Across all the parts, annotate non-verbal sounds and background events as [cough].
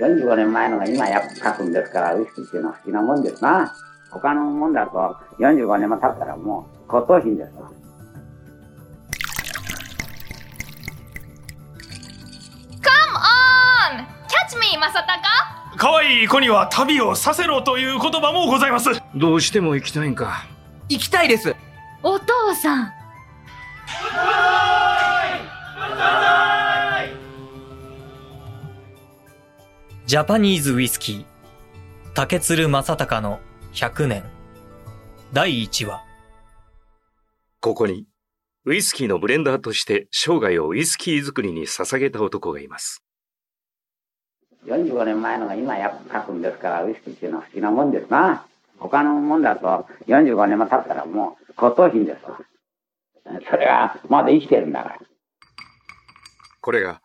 45年前のが今や書くんですから、ウイスキーっていうのは好きなもんですな。他のもんだと45年も経ったらもう骨董品ですわ。Come on! Catch me, 正隆可愛い子には旅をさせろという言葉もございます。どうしても行きたいんか。行きたいですお父さん。ジャパニーズウイスキー竹鶴正隆の100年第1話ここに、ウイスキーのブレンダーとして生涯をウイスキー作りに捧げた男がいます。45年前のが今や書くんですから、ウイスキーっていうのは好きなもんですな。他のもんだと45年も経ったらもう骨董品ですわ。それはまだ生きてるんだから。これが、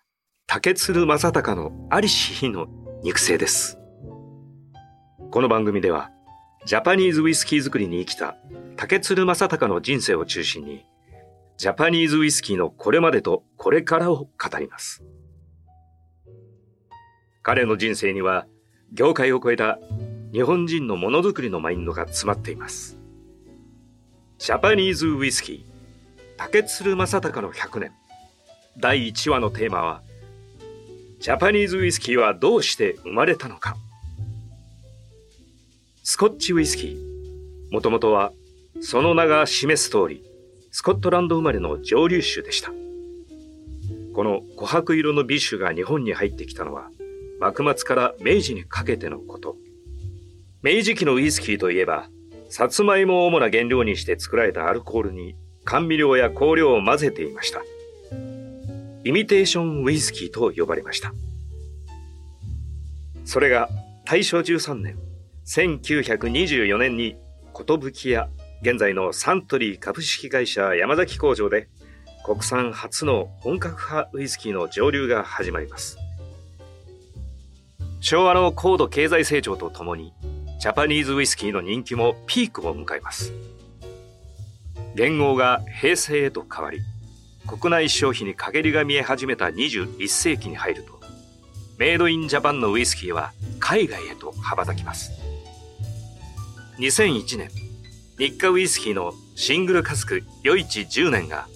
竹鶴正隆のありし日の肉声です。この番組では、ジャパニーズウイスキー作りに生きた竹鶴正隆の人生を中心に、ジャパニーズウイスキーのこれまでとこれからを語ります。彼の人生には、業界を超えた日本人のものづくりのマインドが詰まっています。ジャパニーズウイスキー、竹鶴正隆の100年。第1話のテーマは、ジャパニーズウイスキーはどうして生まれたのか？スコッチウイスキー。もともとは、その名が示す通り、スコットランド生まれの蒸留酒でした。この琥珀色の美酒が日本に入ってきたのは、幕末から明治にかけてのこと。明治期のウイスキーといえば、さつまいもを主な原料にして作られたアルコールに甘味料や香料を混ぜていました。イミテーションウイスキーと呼ばれました。それが大正13年、1924年に寿屋、現在のサントリー株式会社山崎工場で国産初の本格派ウイスキーの蒸留が始まります。昭和の高度経済成長とともにジャパニーズウイスキーの人気もピークを迎えます。元号が平成へと変わり、国内消費に陰りが見え始めた21世紀に入ると、メイドインジャパンのウイスキーは海外へと羽ばたきます。2001年、日課ウイスキーのシングルカスク余市10年が、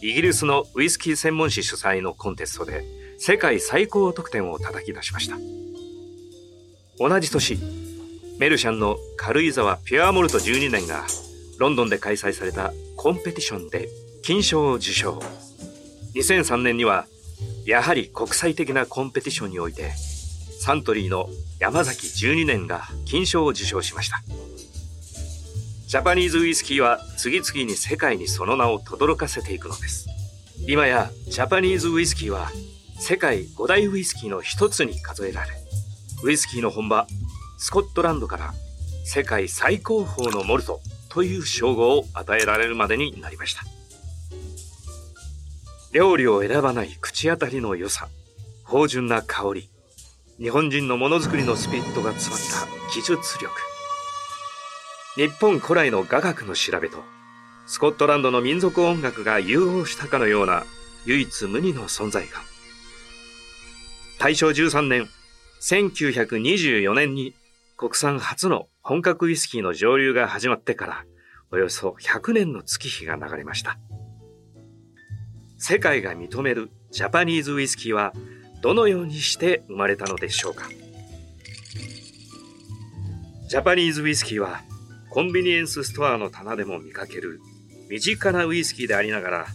イギリスのウイスキー専門誌主催のコンテストで世界最高得点を叩き出しました。同じ年、メルシャンの軽井沢ピュアモルト12年がロンドンで開催されたコンペティションで金賞を受賞。2003年にはやはり国際的なコンペティションにおいてサントリーの山崎12年が金賞を受賞しました。ジャパニーズウイスキーは次々に世界にその名を轟かせていくのです。今やジャパニーズウイスキーは世界5大ウイスキーの一つに数えられウイスキーの本場スコットランドから世界最高峰のモルトという称号を与えられるまでになりました。料理を選ばない口当たりの良さ芳醇な香り日本人のものづくりのスピリットが詰まった技術力日本古来の雅楽の調べとスコットランドの民族音楽が融合したかのような唯一無二の存在感大正13年1924年に国産初の本格ウイスキーの蒸留が始まってからおよそ100年の月日が流れました。世界が認めるジャパニーズウイスキーはどのようにして生まれたのでしょうか？ジャパニーズウイスキーはコンビニエンスストアの棚でも見かける身近なウイスキーでありながら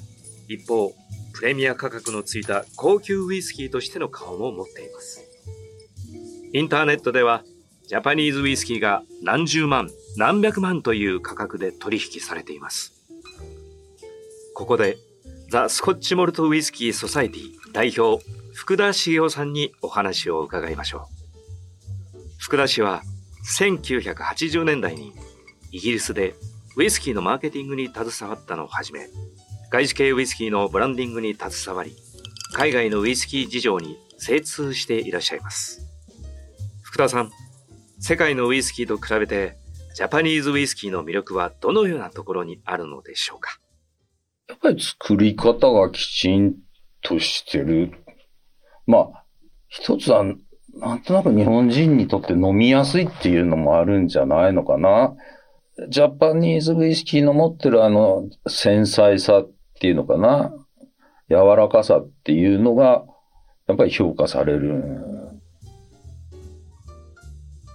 一方プレミア価格のついた高級ウイスキーとしての顔も持っています。インターネットではジャパニーズウイスキーが何十万何百万という価格で取引されています。ここでザ・スコッチモルトウイスキーソサイティ代表福田茂雄さんにお話を伺いましょう。福田氏は1980年代にイギリスでウイスキーのマーケティングに携わったのをはじめ外資系ウイスキーのブランディングに携わり海外のウイスキー事情に精通していらっしゃいます。福田さん世界のウイスキーと比べてジャパニーズウイスキーの魅力はどのようなところにあるのでしょうか？やっぱり作り方がきちんとしてる。まあ、一つはなんとなく日本人にとって飲みやすいっていうのもあるんじゃないのかな。ジャパニーズウイスキーの持ってるあの繊細さっていうのかな。柔らかさっていうのが、やっぱり評価される。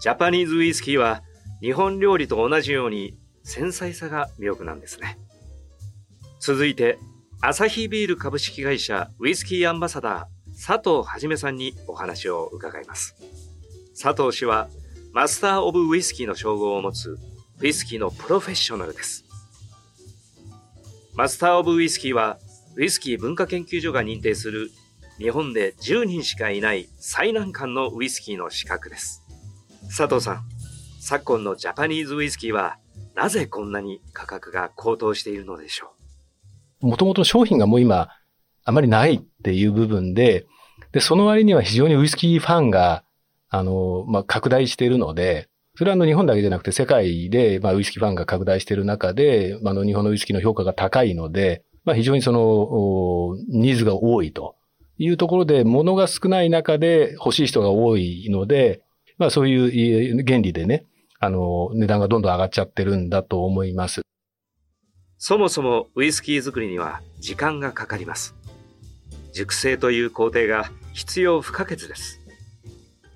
ジャパニーズウイスキーは日本料理と同じように繊細さが魅力なんですね。続いて、アサヒビール株式会社ウイスキーアンバサダー佐藤はじめさんにお話を伺います。佐藤氏はマスター・オブ・ウイスキーの称号を持つウイスキーのプロフェッショナルです。マスター・オブ・ウイスキーはウイスキー文化研究所が認定する日本で10人しかいない最難関のウイスキーの資格です。佐藤さん、昨今のジャパニーズウイスキーはなぜこんなに価格が高騰しているのでしょう？もともと商品がもう今あまりないっていう部分で、で、その割には非常にウイスキーファンが、あの、まあ、拡大しているので、それはあの日本だけじゃなくて世界で、まあ、ウイスキーファンが拡大している中で、まあ、の日本のウイスキーの評価が高いので、まあ、非常にその、ニーズが多いというところで、物が少ない中で欲しい人が多いので、まあ、そういう原理でね、あの、値段がどんどん上がっちゃってるんだと思います。そもそもウイスキー作りには時間がかかります。熟成という工程が必要不可欠です。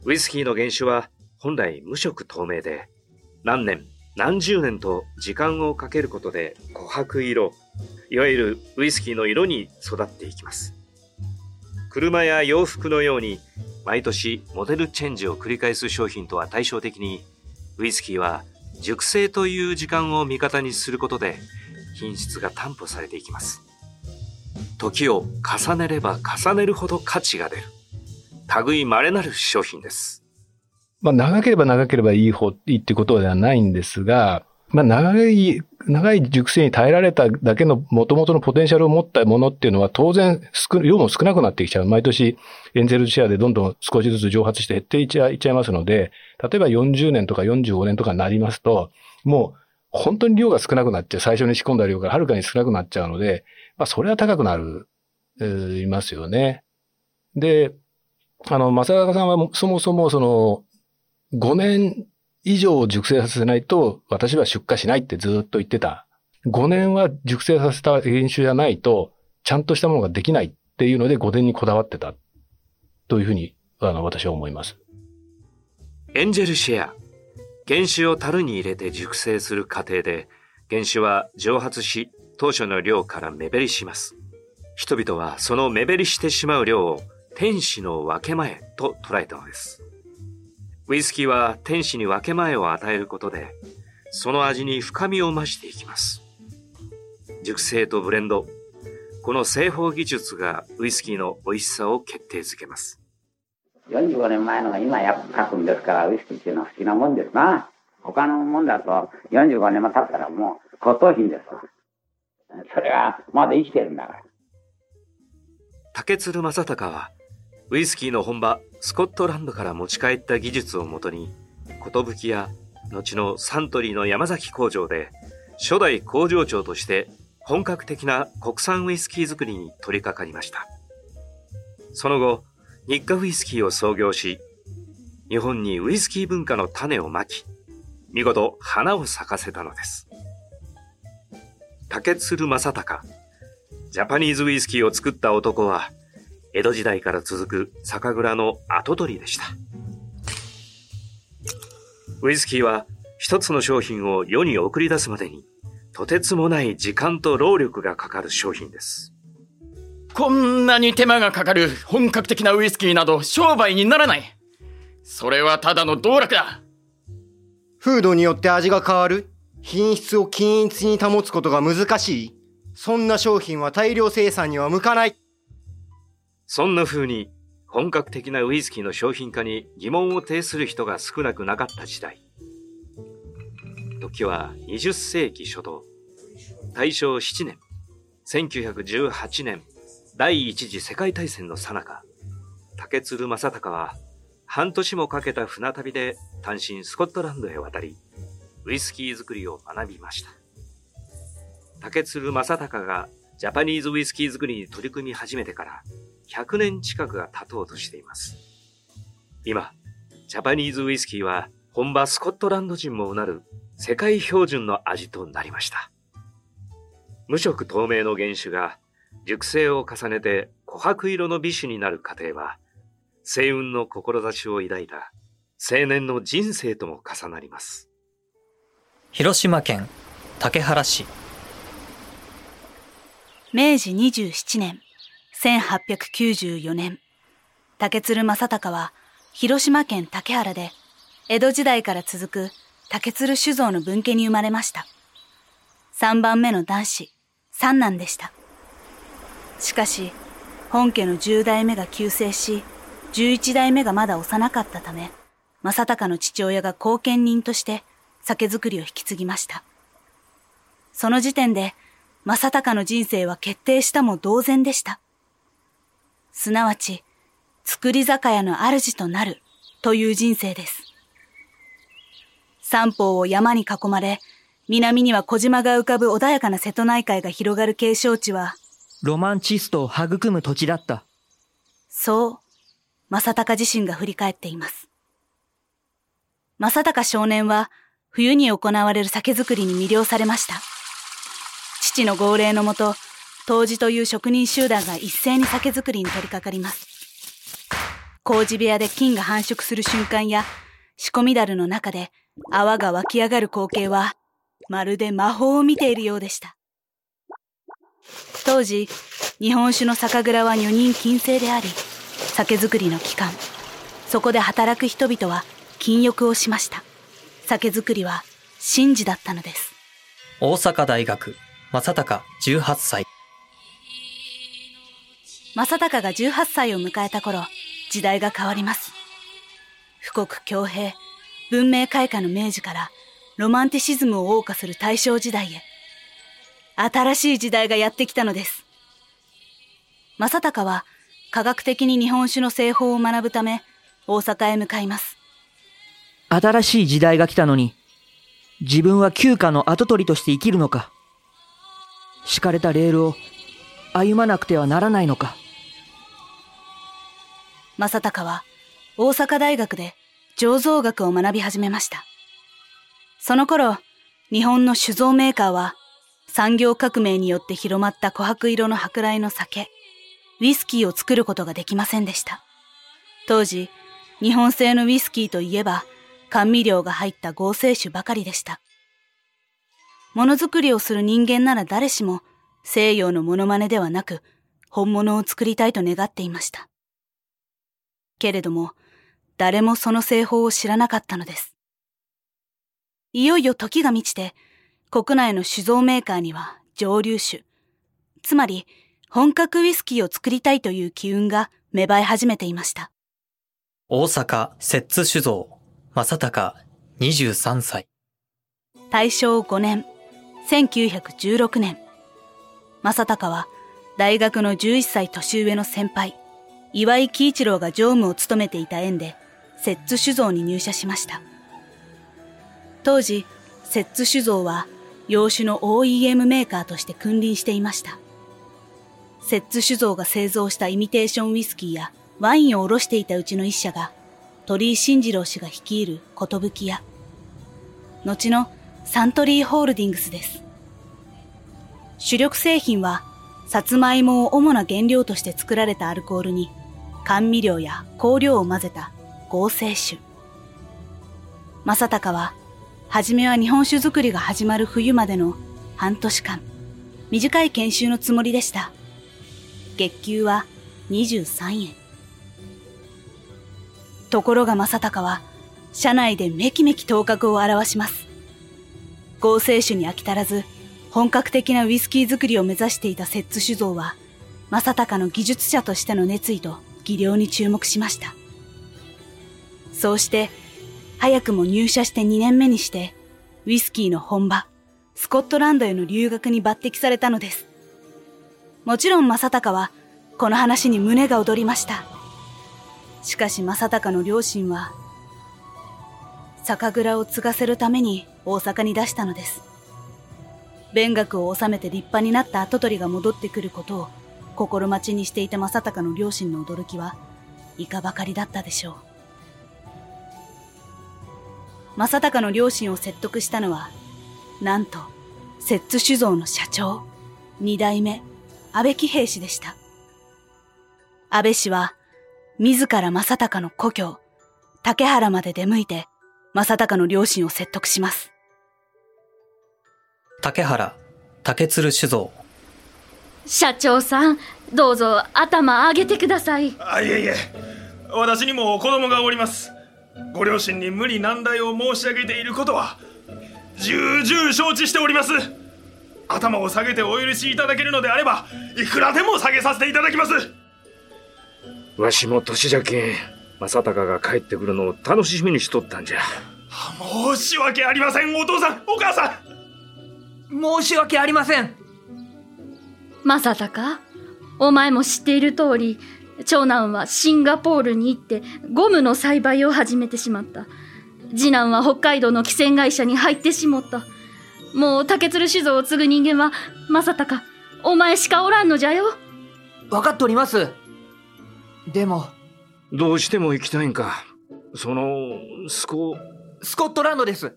ウイスキーの原酒は本来無色透明で、何年、何十年と時間をかけることで琥珀色、いわゆるウイスキーの色に育っていきます。車や洋服のように毎年モデルチェンジを繰り返す商品とは対照的にウイスキーは熟成という時間を味方にすることで品質が担保されていきます。時を重ねれば重ねるほど価値が出る。類稀なる商品です。まあ長ければ長ければいい方、いいってことではないんですが、まあ、長い、長い熟成に耐えられただけの元々のポテンシャルを持ったものっていうのは当然量も少なくなってきちゃう。毎年エンゼルシェアでどんどん少しずつ蒸発して減っていっちゃいますので、例えば40年とか45年とかになりますと、もう本当に量が少なくなっちゃう。最初に仕込んだ量がはるかに少なくなっちゃうので、まあそれは高くなる、いますよね。で、あの、正中さんはそもそもその、5年以上熟成させないと私は出荷しないってずっと言ってた。5年は熟成させた原酒じゃないと、ちゃんとしたものができないっていうので5年にこだわってた。というふうに、あの、私は思います。エンジェルシェア。原酒を樽に入れて熟成する過程で、原酒は蒸発し、当初の量から目減りします。人々はその目減りしてしまう量を天使の分け前と捉えたのです。ウイスキーは天使に分け前を与えることで、その味に深みを増していきます。熟成とブレンド、この製法技術がウイスキーの美味しさを決定づけます。45年前のが今や書くんですから、ウイスキーっていうのは不思議なもんですな。他のもんだと45年も経ったらもう骨董品です。それはまだ生きてるんだから。竹鶴正隆はウイスキーの本場スコットランドから持ち帰った技術をもとに寿や後のサントリーの山崎工場で初代工場長として本格的な国産ウイスキー作りに取り掛かりましたその後日課ウイスキーを創業し日本にウイスキー文化の種をまき見事花を咲かせたのです竹鶴正隆ジャパニーズウイスキーを作った男は江戸時代から続く酒蔵の跡取りでした。ウイスキーは一つの商品を世に送り出すまでにとてつもない時間と労力がかかる商品です。こんなに手間がかかる本格的なウイスキーなど商売にならない。それはただの道楽だ。風土によって味が変わる。品質を均一に保つことが難しい。そんな商品は大量生産には向かない。そんな風に本格的なウイスキーの商品化に疑問を呈する人が少なくなかった時代。時は20世紀初頭、大正7年、1918年、第一次世界大戦の最中、竹鶴正隆は半年もかけた船旅で単身スコットランドへ渡り、ウイスキー作りを学びました。竹鶴正隆がジャパニーズウイスキー作りに取り組み始めてから100年近くが経とうとしています。今、ジャパニーズウイスキーは本場スコットランド人もうなる世界標準の味となりました。無色透明の原酒が熟成を重ねて琥珀色の美酒になる過程は、星雲の志を抱いた青年の人生とも重なります。広島県竹原市明治27年、1894年、竹鶴正隆は広島県竹原で江戸時代から続く竹鶴酒造の分家に生まれました。三番目の男子、三男でした。しかし、本家の十代目が急逝し、十一代目がまだ幼かったため、正隆の父親が後見人として酒造りを引き継ぎました。その時点で、正隆の人生は決定したも同然でした。すなわち、作り酒屋の主となるという人生です。三方を山に囲まれ、南には小島が浮かぶ穏やかな瀬戸内海が広がる景勝地は、ロマンチストを育む土地だった。そう、正隆自身が振り返っています。正隆少年は、冬に行われる酒造りに魅了されました。父の号令のもと、当時という職人集団が一斉に酒造りに取り掛かります。麹部屋で菌が繁殖する瞬間や、仕込み樽の中で泡が湧き上がる光景は、まるで魔法を見ているようでした。当時、日本酒の酒蔵は女人禁制であり、酒造りの期間、そこで働く人々は禁欲をしました。酒造りは神事だったのです。大阪大学正隆18歳正隆が18歳を迎えた頃、時代が変わります。富国強兵、文明開化の明治からロマンティシズムを謳歌する大正時代へ、新しい時代がやってきたのです。正隆は科学的に日本酒の製法を学ぶため、大阪へ向かいます。新しい時代が来たのに、自分は旧家の跡取りとして生きるのか。敷かれたレールを歩まなくてはならないのか。正隆は大阪大学で醸造学を学び始めました。その頃、日本の酒造メーカーは産業革命によって広まった琥珀色の舶来の酒、ウイスキーを作ることができませんでした。当時、日本製のウイスキーといえば甘味料が入った合成酒ばかりでした。ものづくりをする人間なら誰しも西洋のモノマネではなく本物を作りたいと願っていました。けれども、誰もその製法を知らなかったのです。いよいよ時が満ちて、国内の酒造メーカーには蒸留酒、つまり本格ウイスキーを作りたいという機運が芽生え始めていました。大阪摂津酒造正隆23歳大正5年、1916年、正隆は大学の11歳年上の先輩、岩井喜一郎が常務を務めていた縁で、摂津酒造に入社しました。当時、摂津酒造は洋酒の OEM メーカーとして君臨していました。摂津酒造が製造したイミテーションウイスキーやワインを卸していたうちの一社が、鳥居慎次郎氏が率いる寿屋。後のサントリーホールディングスです。主力製品は、さつまいもを主な原料として作られたアルコールに、甘味料や香料を混ぜた合成酒。正隆は、はじめは日本酒作りが始まる冬までの半年間、短い研修のつもりでした。月給は23円。ところが正隆は、社内でめきめき頭角を現します。合成酒に飽き足らず、本格的なウイスキー作りを目指していた摂津酒造は、正隆の技術者としての熱意と技量に注目しました。そうして、早くも入社して2年目にして、ウイスキーの本場、スコットランドへの留学に抜擢されたのです。もちろん正隆は、この話に胸が躍りました。しかし正隆の両親は、酒蔵を継がせるために大阪に出したのです。勉学を収めて立派になった跡取りが戻ってくることを心待ちにしていた正隆の両親の驚きは、いかばかりだったでしょう。正隆の両親を説得したのは、なんと、摂津酒造の社長、二代目、安倍喜平氏でした。安倍氏は、自ら正隆の故郷、竹原まで出向いて、正隆の両親を説得します。竹原、竹鶴酒造。社長さんどうぞ頭上げてくださいあいえいえ私にも子供がおりますご両親に無理難題を申し上げていることは重々承知しております。頭を下げてお許しいただけるのであればいくらでも下げさせていただきます。わしも年じゃけん正隆が帰ってくるのを楽しみにしとったんじゃ。申し訳ありませんお父さんお母さん。申し訳ありません。正隆お前も知っている通り長男はシンガポールに行ってゴムの栽培を始めてしまった。次男は北海道の汽船会社に入ってしもった。もう竹鶴酒造を継ぐ人間は正隆お前しかおらんのじゃよ。分かっております。でも。どうしても行きたいんか。そのスコスコットランドです。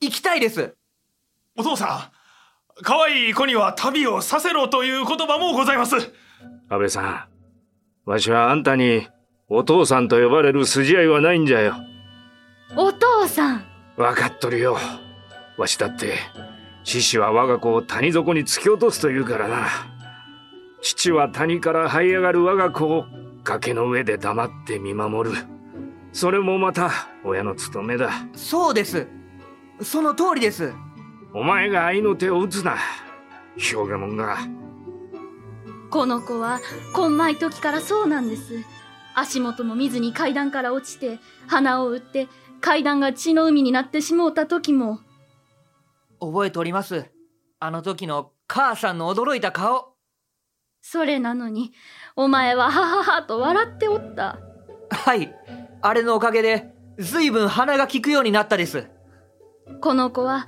行きたいです。お父さん可愛い子には旅をさせろという言葉もございます。安倍さんわしはあんたにお父さんと呼ばれる筋合いはないんじゃよ。お父さん？分かっとるよ。わしだって獅子は我が子を谷底に突き落とすというからな。父は谷から這い上がる我が子を崖の上で黙って見守る。それもまた親の務めだ。そうです。その通りです。お前が愛の手を打つな。表現もんがこの子はこんまい時からそうなんです。足元も見ずに階段から落ちて鼻を打って階段が血の海になってしもうた時も。覚えております。あの時の母さんの驚いた顔。それなのにお前ははははと笑っておった。はい。あれのおかげで随分鼻が利くようになったです。この子は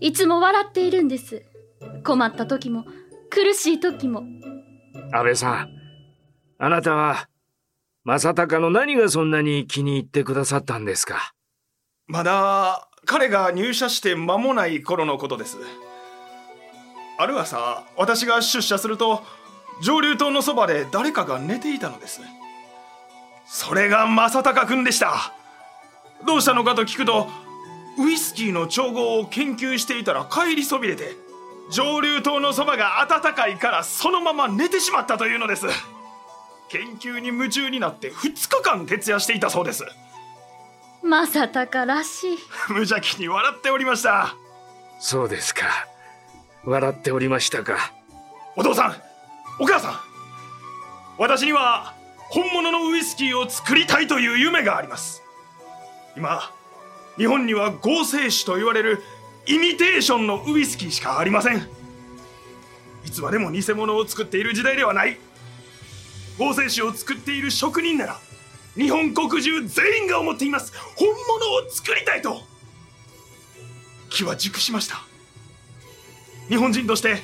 いつも笑っているんです。困った時も苦しい時も安倍さんあなたは正隆の何がそんなに気に入ってくださったんですか？まだ彼が入社して間もない頃のことです。ある朝私が出社すると上流島のそばで誰かが寝ていたのです。それが正隆君でした。どうしたのかと聞くとウイスキーの調合を研究していたら帰りそびれて上流島のそばが暖かいからそのまま寝てしまったというのです。研究に夢中になって2日間徹夜していたそうです。正隆らしい。無邪気に笑っておりました。そうですか。笑っておりましたか。お父さんお母さん私には本物のウイスキーを作りたいという夢があります。今日本には合成酒と言われるイミテーションのウイスキーしかありません。いつまでも偽物を作っている時代ではない。合成酒を作っている職人なら日本国中全員が思っています。本物を作りたいと。気は熟しました。日本人として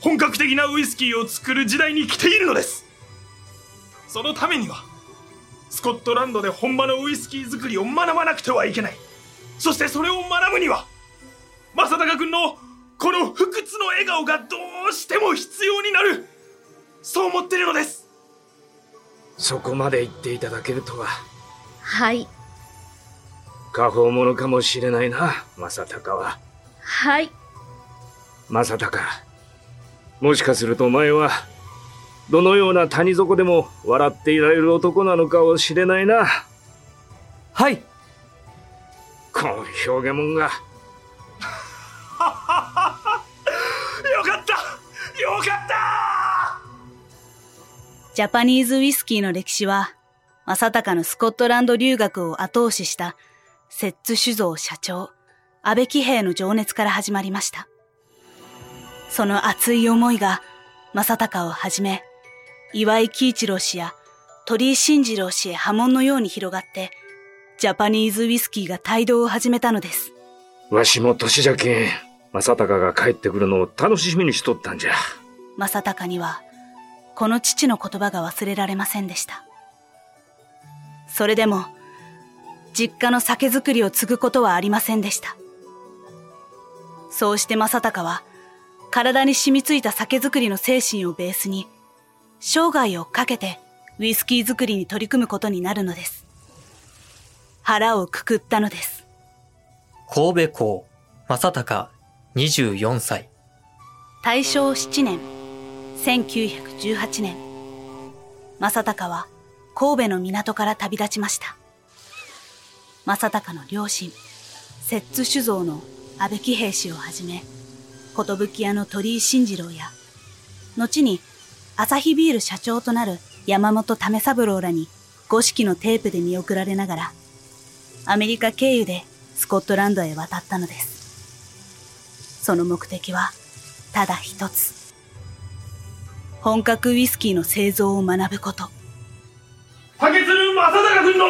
本格的なウイスキーを作る時代に来ているのです。そのためにはスコットランドで本場のウイスキー作りを学ばなくてはいけない。そしてそれを学ぶには正隆君のこの不屈の笑顔がどうしても必要になる。そう思ってるのです。そこまで言っていただけるとは。はい。過方者かもしれないな正隆は。はい。正隆もしかするとお前はどのような谷底でも笑っていられる男なのかもしれないな。はい。この表現もんがジャパニーズウイスキーの歴史は、正隆のスコットランド留学を後押しした、摂津酒造社長、安倍喜平の情熱から始まりました。その熱い思いが、正隆をはじめ、岩井喜一郎氏や鳥居慎次郎氏へ波紋のように広がって、ジャパニーズウイスキーが帯同を始めたのです。わしも年じゃけん正隆が帰ってくるのを楽しみにしとったんじゃ正隆には、この父の言葉が忘れられませんでした。それでも、実家の酒造りを継ぐことはありませんでした。そうして正隆は、体に染みついた酒造りの精神をベースに、生涯をかけてウイスキー作りに取り組むことになるのです。腹をくくったのです。神戸港、正隆、24歳。大正7年、1918年、正隆は神戸の港から旅立ちました。正隆の両親、摂津酒造の安倍喜平氏をはじめ、寿屋の鳥居慎次郎や、後に朝日ビール社長となる山本為三郎らに五色のテープで見送られながら、アメリカ経由でスコットランドへ渡ったのです。その目的は、ただ一つ。本格ウイスキーの製造を学ぶこと。竹鶴正隆君の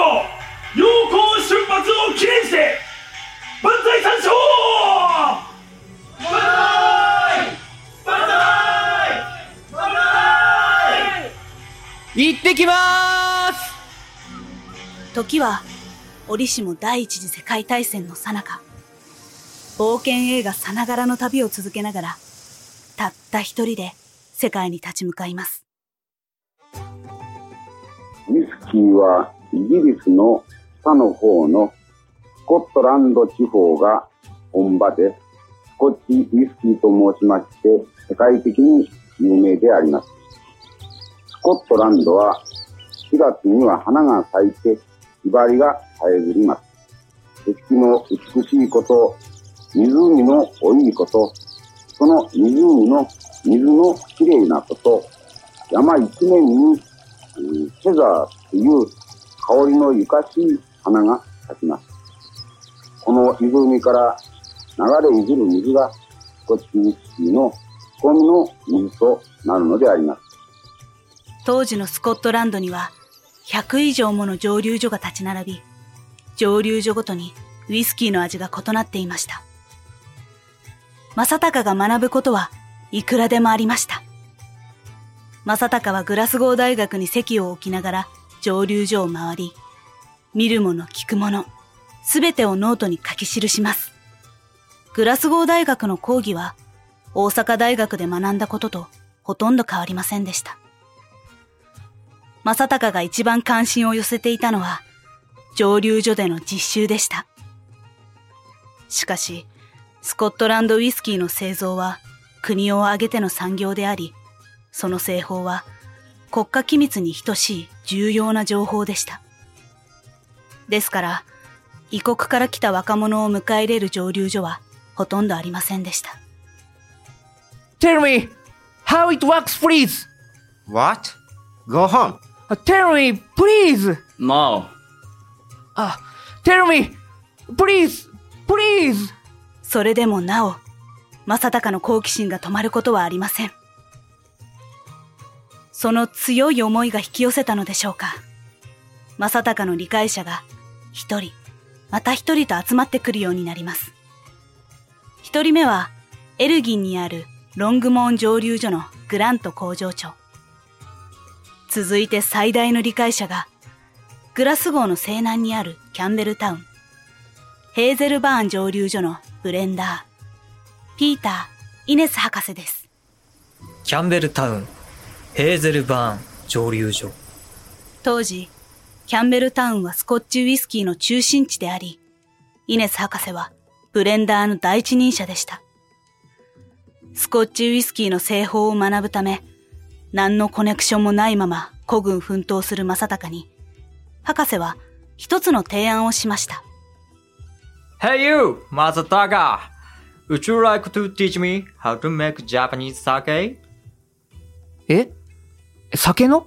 陽光出発を記念して万歳三唱!万歳!万歳!万歳!行ってきます!時は折しも第一次世界大戦の最中冒険映画さながらの旅を続けながらたった一人で世界に立ち向かいますウイスキーはイギリスの北の方のスコットランド地方が本場で、スコッチウイスキーと申しまして、世界的に有名であります。スコットランドは4月には花が咲いて、ひばりが生えります。景色の美しいこと、湖の多いこと、その湖の水のきれいなこと、山一面に、セザーという香りのゆかしい花が咲きます。この湖から流れいずる水がスコッチウイスキーの仕込みの水となるのであります。当時のスコットランドには100以上もの蒸留所が立ち並び、蒸留所ごとにウイスキーの味が異なっていました。政孝が学ぶことはいくらでもありました。政孝はグラスゴー大学に席を置きながら蒸留所を回り、見るもの聞くもの、すべてをノートに書き記します。グラスゴー大学の講義は、大阪大学で学んだこととほとんど変わりませんでした。正隆が一番関心を寄せていたのは、蒸留所での実習でした。しかし、スコットランドウイスキーの製造は国を挙げての産業であり、その製法は国家機密に等しい重要な情報でした。ですから、異国から来た若者を迎え入れる蒸留所はほとんどありませんでした。Tell me how it works, please! What? Go home. Tell me, please! No. あ、tell me, please, please! それでもなお、正隆の好奇心が止まることはありません。その強い思いが引き寄せたのでしょうか。正隆の理解者が一人、また一人と集まってくるようになります。一人目は、エルギンにあるロングモーン蒸留所のグラント工場長。続いて最大の理解者が、グラスゴーの西南にあるキャンベルタウン。ヘーゼルバーン蒸留所のブレンダー。ピーター、イネス博士です。キャンベルタウン、ヘーゼルバーン蒸留所。当時、キャンベルタウンはスコッチウイスキーの中心地であり、イネス博士はブレンダーの第一人者でした。スコッチウイスキーの製法を学ぶため、何のコネクションもないまま古軍奮闘する正隆に、博士は一つの提案をしました。Hey you, 正隆 Would you like to teach me how to make Japanese sake? え？酒の？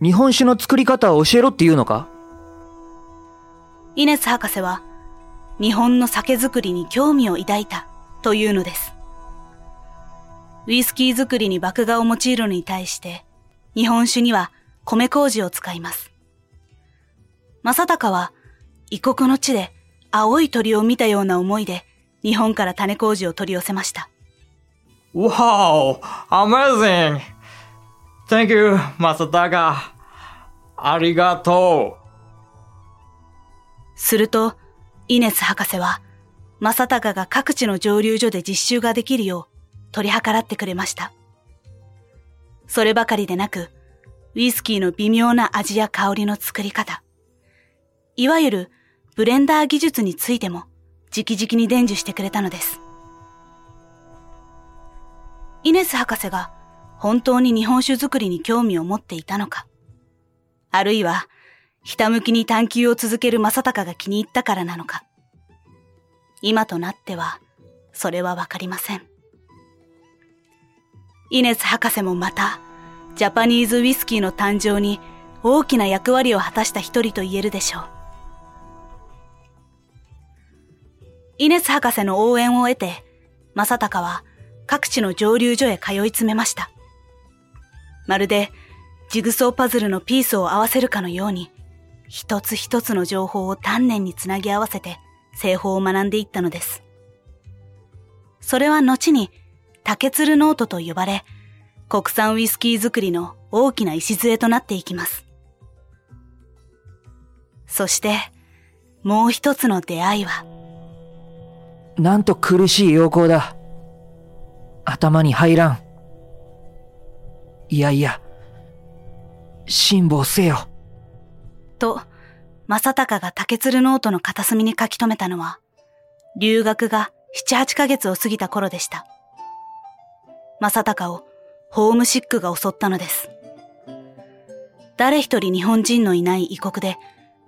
日本酒の作り方を教えろって言うのか？イネス博士は日本の酒造りに興味を抱いたというのです。ウイスキー作りに麦芽を用いるのに対して日本酒には米麹を使います。正隆は異国の地で青い鳥を見たような思いで日本から種麹を取り寄せました。Wow! Amazing! Thank you, 正隆。ありがとすると、イネス博士は、正隆が各地の蒸留所で実習ができるよう取り計らってくれました。そればかりでなく、ウイスキーの微妙な味や香りの作り方、いわゆるブレンダー技術についても直々に伝授してくれたのです。イネス博士が本当に日本酒作りに興味を持っていたのか、あるいは、ひたむきに探求を続ける正隆が気に入ったからなのか、今となっては、それはわかりません。イネス博士もまた、ジャパニーズウイスキーの誕生に大きな役割を果たした一人と言えるでしょう。イネス博士の応援を得て、政孝は各地の蒸留所へ通い詰めました。まるでジグソーパズルのピースを合わせるかのように、一つ一つの情報を丹念につなぎ合わせて製法を学んでいったのです。それは後に竹鶴ノートと呼ばれ、国産ウイスキー作りの大きな礎となっていきます。そして、もう一つの出会いは、なんと苦しい陽光だ。頭に入らん。いやいや、辛抱せよ。と、正隆が竹鶴ノートの片隅に書き留めたのは、留学が七八ヶ月を過ぎた頃でした。正隆をホームシックが襲ったのです。誰一人日本人のいない異国で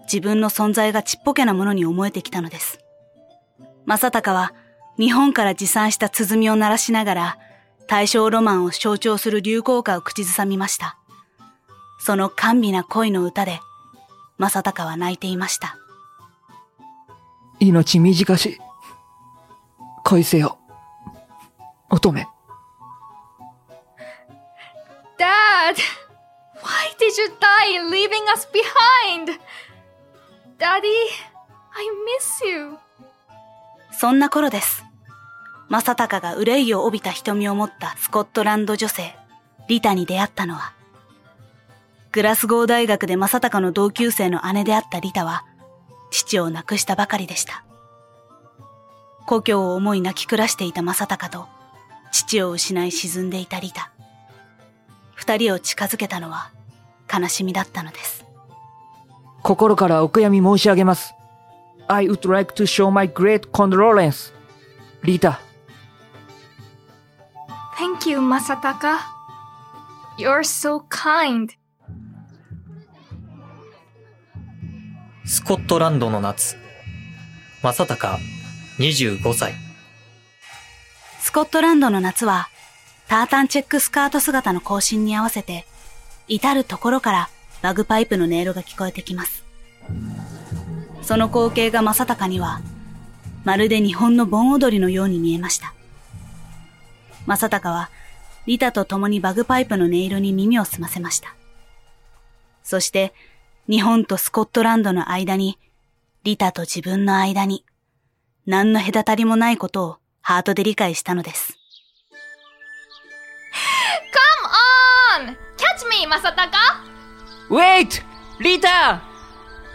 自分の存在がちっぽけなものに思えてきたのです。正隆は日本から持参した鼓を鳴らしながら大正ロマンを象徴する流行歌を口ずさみました。その甘美な恋の歌で正隆は泣いていました。命短し、恋せよ、乙女。Dad! Why did you die leaving us behind? Daddy, I miss you. そんな頃です。正隆が憂いを帯びた瞳を持ったスコットランド女性、リタに出会ったのは、グラスゴー大学で正隆の同級生の姉であったリタは、父を亡くしたばかりでした。故郷を思い泣き暮らしていた正隆と、父を失い沈んでいたリタ。二人を近づけたのは悲しみだったのです。心からお悔やみ申し上げます。I would like to show my great condolence. リータ。Thank you, Masataka. You're so kind. スコットランドの夏。正隆、25歳。スコットランドの夏はタータンチェックスカート姿の行進に合わせて、至るところからバグパイプの音色が聞こえてきます。その光景が正隆には、まるで日本の盆踊りのように見えました。正隆は、リタと共にバグパイプの音色に耳を澄ませました。そして、日本とスコットランドの間に、リタと自分の間に、何の隔たりもないことをハートで理解したのです。Come on! Catch me, Masataka! Wait! リータ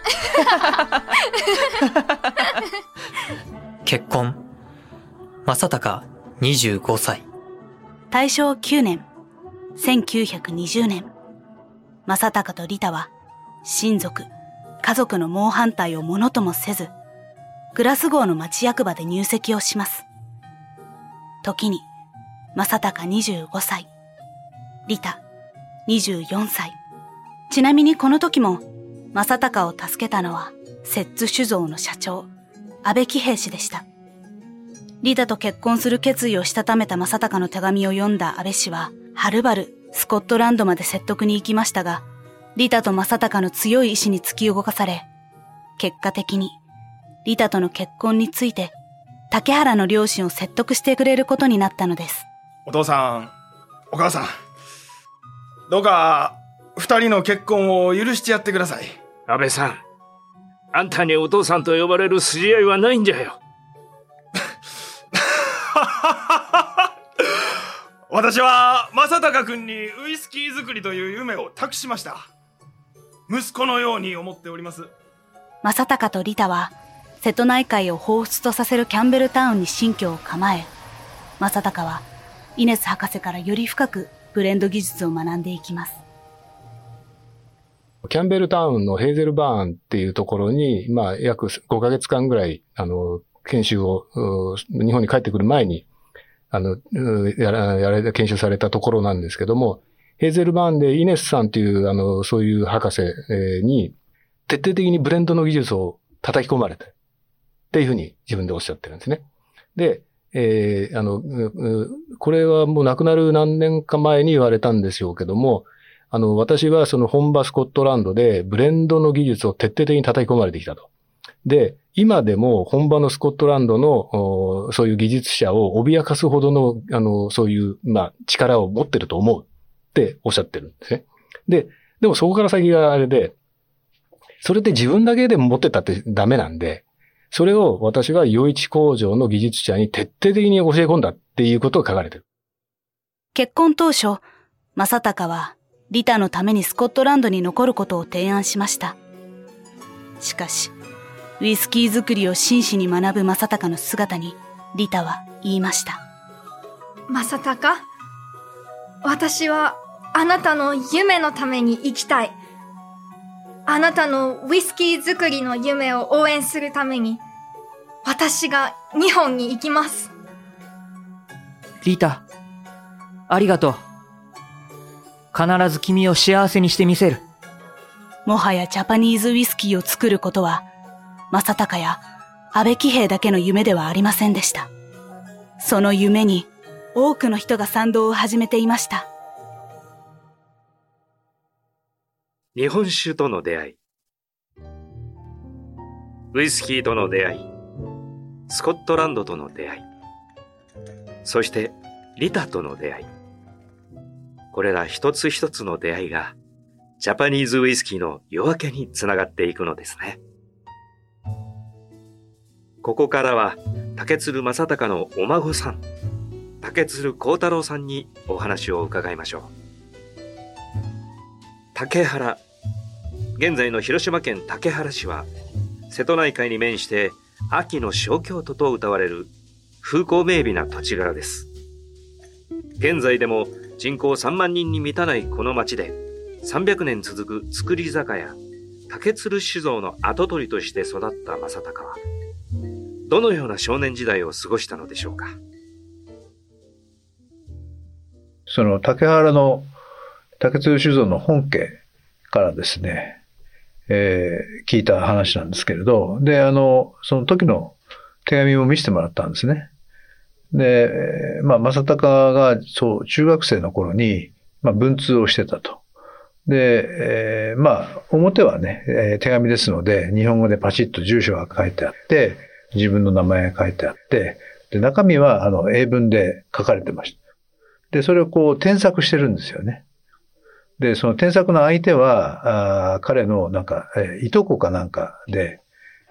[laughs] 結婚。正隆、25歳。大正9年、1920年。正隆とリタは、親族、家族の猛反対をものともせず、グラスゴーの町役場で入籍をします。時に、正隆25歳。リタ、24歳。ちなみにこの時も、正隆を助けたのは、摂津酒造の社長、安倍喜平氏でした。リタと結婚する決意をしたためた正隆の手紙を読んだ安倍氏は、はるばるスコットランドまで説得に行きましたが、リタと正隆の強い意志に突き動かされ、結果的に、リタとの結婚について、竹原の両親を説得してくれることになったのです。お父さん、お母さん、どうか、二人の結婚を許してやってください。安倍さん、あんたにお父さんと呼ばれる筋合いはないんじゃよ。[laughs] 私は正隆君にウイスキー作りという夢を託しました息子のように思っております正隆とリタは瀬戸内海を彷彿とさせるキャンベルタウンに新居を構え、正隆はイネス博士からより深くブレンド技術を学んでいきます。キャンベルタウンのヘーゼルバーンっていうところに、まあ、約5ヶ月間ぐらい、あの、研修を、日本に帰ってくる前に、あの、やら、やられた、研修されたところなんですけども、ヘーゼルバーンでイネスさんという、あの、そういう博士に、徹底的にブレンドの技術を叩き込まれて、っていうふうに自分でおっしゃってるんですね。で、えー、あの、これはもう亡くなる何年か前に言われたんでしょうけども、あの、私はその本場スコットランドでブレンドの技術を徹底的に叩き込まれてきたと。で、今でも本場のスコットランドの、そういう技術者を脅かすほどの、あの、そういう、まあ、力を持ってると思うっておっしゃってるんですね。で、でもそこから先があれで、それって自分だけで持ってたってダメなんで、それを私は余一工場の技術者に徹底的に教え込んだっていうことを書かれてる。結婚当初、正隆はリタのためにスコットランドに残ることを提案しました。しかし、ウイスキー作りを真摯に学ぶ正隆の姿に、リタは言いました。正隆私はあなたの夢のために生きたい。あなたのウイスキー作りの夢を応援するために、私が日本に行きます。リータ、ありがとう。必ず君を幸せにしてみせる。もはやジャパニーズウイスキーを作ることは、正隆や安倍騎兵だけの夢ではありませんでした。その夢に多くの人が賛同を始めていました。日本酒との出会い。ウイスキーとの出会い。スコットランドとの出会い。そして、リタとの出会い。これら一つ一つの出会いが、ジャパニーズウイスキーの夜明けにつながっていくのですね。ここからは、竹鶴正隆のお孫さん、竹鶴幸太郎さんにお話を伺いましょう。竹原現在の広島県竹原市は瀬戸内海に面して秋の小京都と謳われる風光明媚な土地柄です現在でも人口3万人に満たないこの町で300年続く造り酒屋竹鶴酒造の跡取りとして育った正隆はどのような少年時代を過ごしたのでしょうか？その竹原の竹鶴酒造の本家からですね、えー、聞いた話なんですけれど、で、あの、その時の手紙を見せてもらったんですね。で、まあ、正隆が、そう、中学生の頃に、まあ、文通をしてたと。で、えー、まあ、表はね、えー、手紙ですので、日本語でパチッと住所が書いてあって、自分の名前が書いてあって、で、中身は、あの、英文で書かれてました。で、それをこう添削してるんですよね。で、その添削の相手は、あ彼のなんか、えー、いとこかなんかで、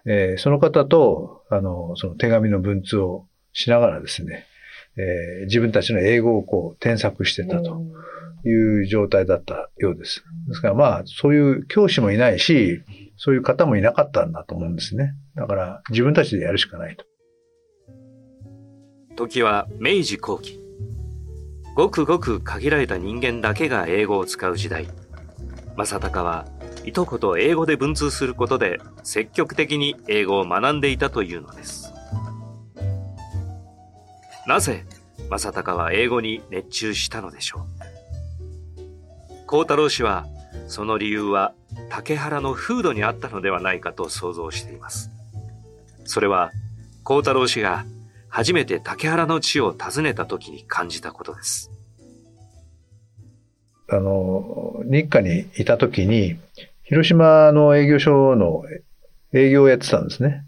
えー、その方と、あの、その手紙の文通をしながらですね、えー、自分たちの英語をこう添削してたという状態だったようです。ですからまあ、そういう教師もいないし、そういう方もいなかったんだと思うんですね。だから自分たちでやるしかないと。時は明治後期。ごくごく限られた人間だけが英語を使う時代正隆はいとこと英語で文通することで積極的に英語を学んでいたというのですなぜ正隆は英語に熱中したのでしょう？幸太郎氏はその理由は竹原の風土にあったのではないかと想像していますそれは幸太郎氏が初めて竹原の地を訪ねた時に感じたことです。あの、日課にいた時に、広島の営業所の営業をやってたんですね。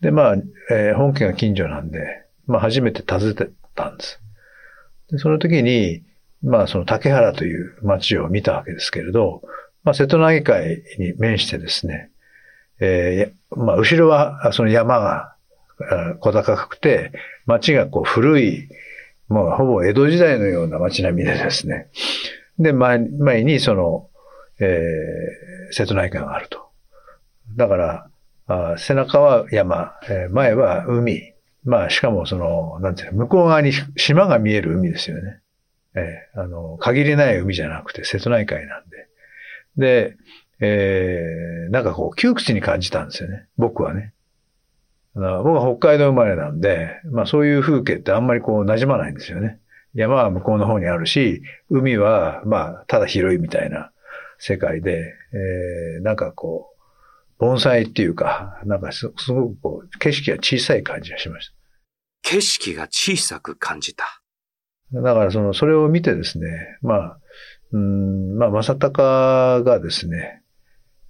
で、まあ、えー、本家が近所なんで、まあ、初めて訪ねてたんです。で、その時に、まあ、その竹原という町を見たわけですけれど、まあ、瀬戸内海に面してですね、えー、まあ、後ろはその山が小高くて、街がこう古い、もうほぼ江戸時代のような街並みでですね。で、前前にその、えー、瀬戸内海があると。だから、あ背中は山、えー前は海。まあ、しかもその、なんていうの、向こう側に島が見える海ですよね。えーあの、限りない海じゃなくて瀬戸内海なんで。で、えーなんかこう、窮屈に感じたんですよね。僕はね。僕は北海道生まれなんで、まあそういう風景ってあんまりこう馴染まないんですよね。山は向こうの方にあるし、海はまあただ広いみたいな世界で、えーなんかこう、盆栽っていうか、なんかすすごくこう、景色が小さい感じがしました。景色が小さく感じた。だからその、それを見てですね、まあ、うん、まあ、正隆がですね、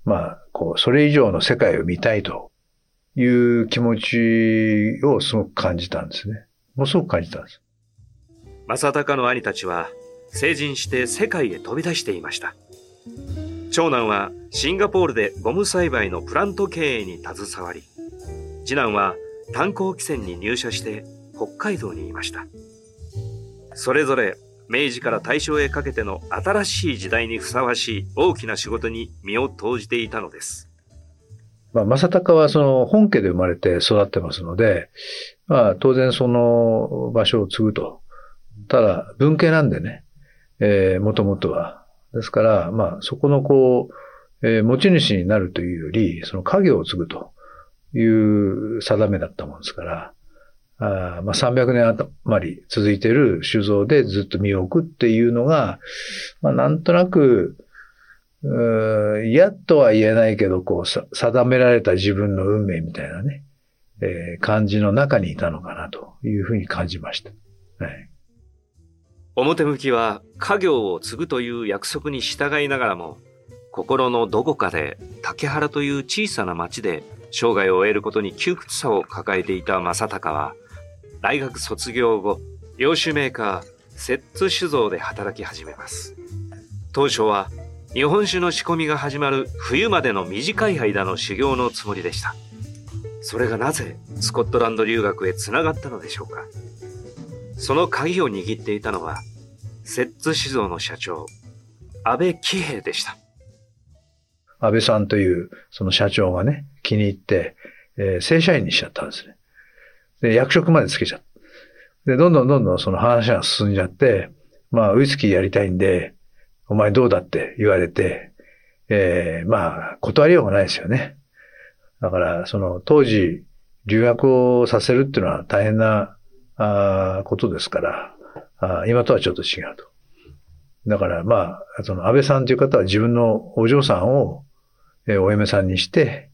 まあ、こう、それ以上の世界を見たいという気持ちをすごく感じたんですね。ものすごく感じたんです。正隆の兄たちは成人して世界へ飛び出していました。長男はシンガポールでゴム栽培のプラント経営に携わり、次男は炭鉱汽船に入社して北海道にいました。それぞれ明治から大正へかけての新しい時代にふさわしい大きな仕事に身を投じていたのです。まあ、正隆はその本家で生まれて育ってますので、まあ、当然その場所を継ぐと。ただ、文系なんでね、えー、もともとは。ですから、まあ、そこのこう、えー持ち主になるというより、その家業を継ぐという定めだったもんですから、あまあ、300年余り続いている酒造でずっと身を置くっていうのが、まあ、なんとなく、嫌とは言えないけど、こう、定められた自分の運命みたいなね、えー感じの中にいたのかなというふうに感じました。はい。表向きは家業を継ぐという約束に従いながらも、心のどこかで竹原という小さな町で生涯を終えることに窮屈さを抱えていた正隆は、大学卒業後、洋酒メーカー、摂津酒造で働き始めます。当初は日本酒の仕込みが始まる冬までの短い間の修行のつもりでした。それがなぜスコットランド留学へつながったのでしょうか。その鍵を握っていたのは、摂津酒造の社長、安倍喜平でした。安倍さんというその社長がね、気に入って、えー正社員にしちゃったんですね。で、役職までつけちゃった。で、どんどんどんどんその話が進んじゃって、まあ、ウイスキーやりたいんで、お前どうだって言われて、えーまあ、断りようがないですよね。だから、その、当時、留学をさせるっていうのは大変な、あーことですから、あ今とはちょっと違うと。だから、まあ、その、安倍さんという方は自分のお嬢さんを、えーお嫁さんにして、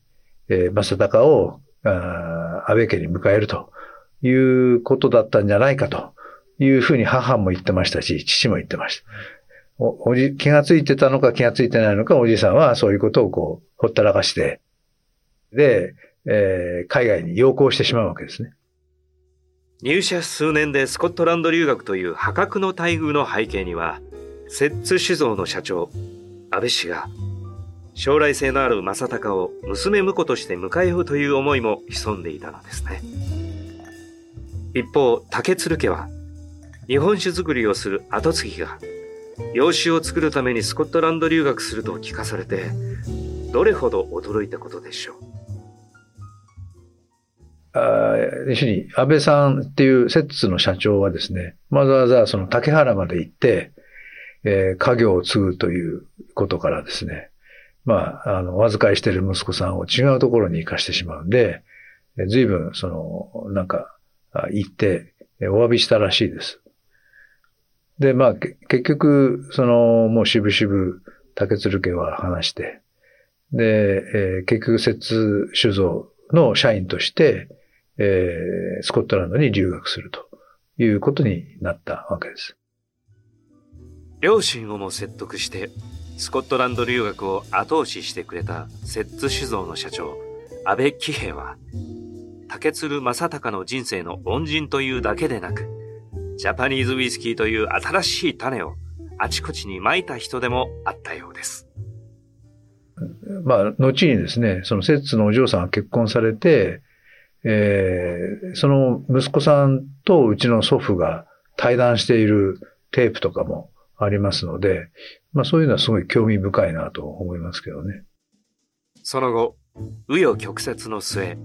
えー、正隆を、あー安倍家に迎えるということだったんじゃないかというふうに母も言ってましたし、父も言ってました。お、おじ、気がついてたのか気がついてないのか、おじいさんはそういうことをこう、ほったらかして、で、えー海外に要行してしまうわけですね。入社数年でスコットランド留学という破格の待遇の背景には、摂津酒造の社長、安倍氏が、将来性のある正隆を娘婿として迎えようという思いも潜んでいたのですね。一方、竹鶴家は、日本酒造りをする後継ぎが、洋酒を作るためにスコットランド留学すると聞かされて、どれほど驚いたことでしょう。あー要するに、安倍さんっていう摂津の社長はですね、わざわざその竹原まで行って、えー家業を継ぐということからですね、まあ、あの、お預かりしている息子さんを違うところに行かしてしまうんで、随分、その、なんか、行って、お詫びしたらしいです。で、まあ、結局、その、もう渋々、竹鶴家は話して、で、えー結局、摂津酒造の社員として、えースコットランドに留学するということになったわけです。両親をも説得してスコットランド留学を後押ししてくれた摂津酒造の社長安倍喜平は竹鶴正隆の人生の恩人というだけでなくジャパニーズウイスキーという新しい種をあちこちに撒いた人でもあったようですまあ、後にですね、その摂津のお嬢さんが結婚されて、えーその息子さんとうちの祖父が対談しているテープとかもありますので、まあそういうのはすごい興味深いなと思いますけどね。その後紆余曲折の末、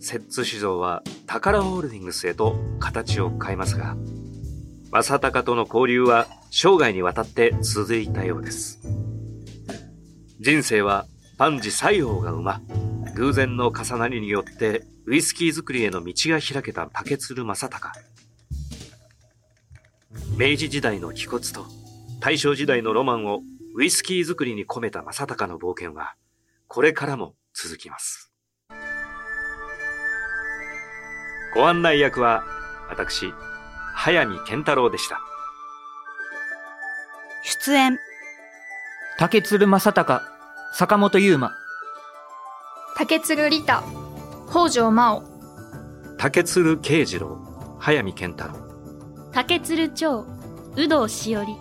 摂津酒造は宝ホールディングスへと形を変えますが、正隆との交流は生涯にわたって続いたようです。人生は万事西洋が馬、偶然の重なりによってウイスキー作りへの道が開けた竹鶴正隆。明治時代の気骨と大正時代のロマンをウイスキー作りに込めた正隆の冒険は、これからも続きます。ご案内役は、私、早見健太郎でした。出演。竹鶴正隆、坂本優馬。竹鶴利太、北条真央。竹鶴慶次郎、早見健太郎。竹鶴長、有働しおり。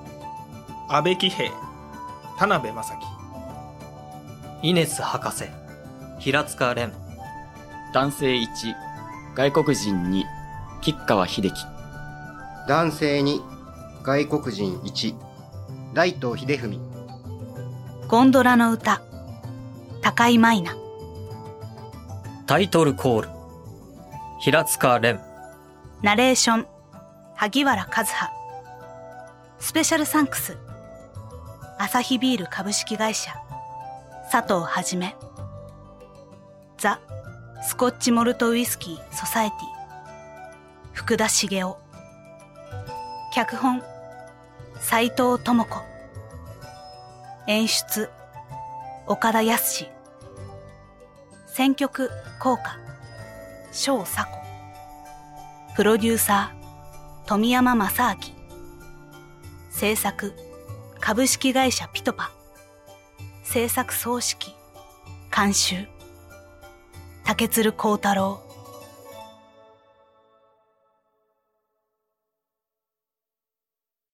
安倍喜平、田辺正樹。イネス博士、平塚蓮。男性1、外国人2、吉川秀樹。男性2、外国人1、大東秀文。ゴンドラの歌、高井舞菜。タイトルコール、平塚蓮。ナレーション、萩原和葉。スペシャルサンクス、アサヒビール株式会社、佐藤はじめ。ザ・スコッチモルトウイスキー・ソサエティ、福田茂雄。脚本、斎藤智子。演出、岡田康選曲、効果、小佐子。プロデューサー、富山正明。制作、株式会社ピトパ。制作総指揮、監修、竹鶴幸太郎。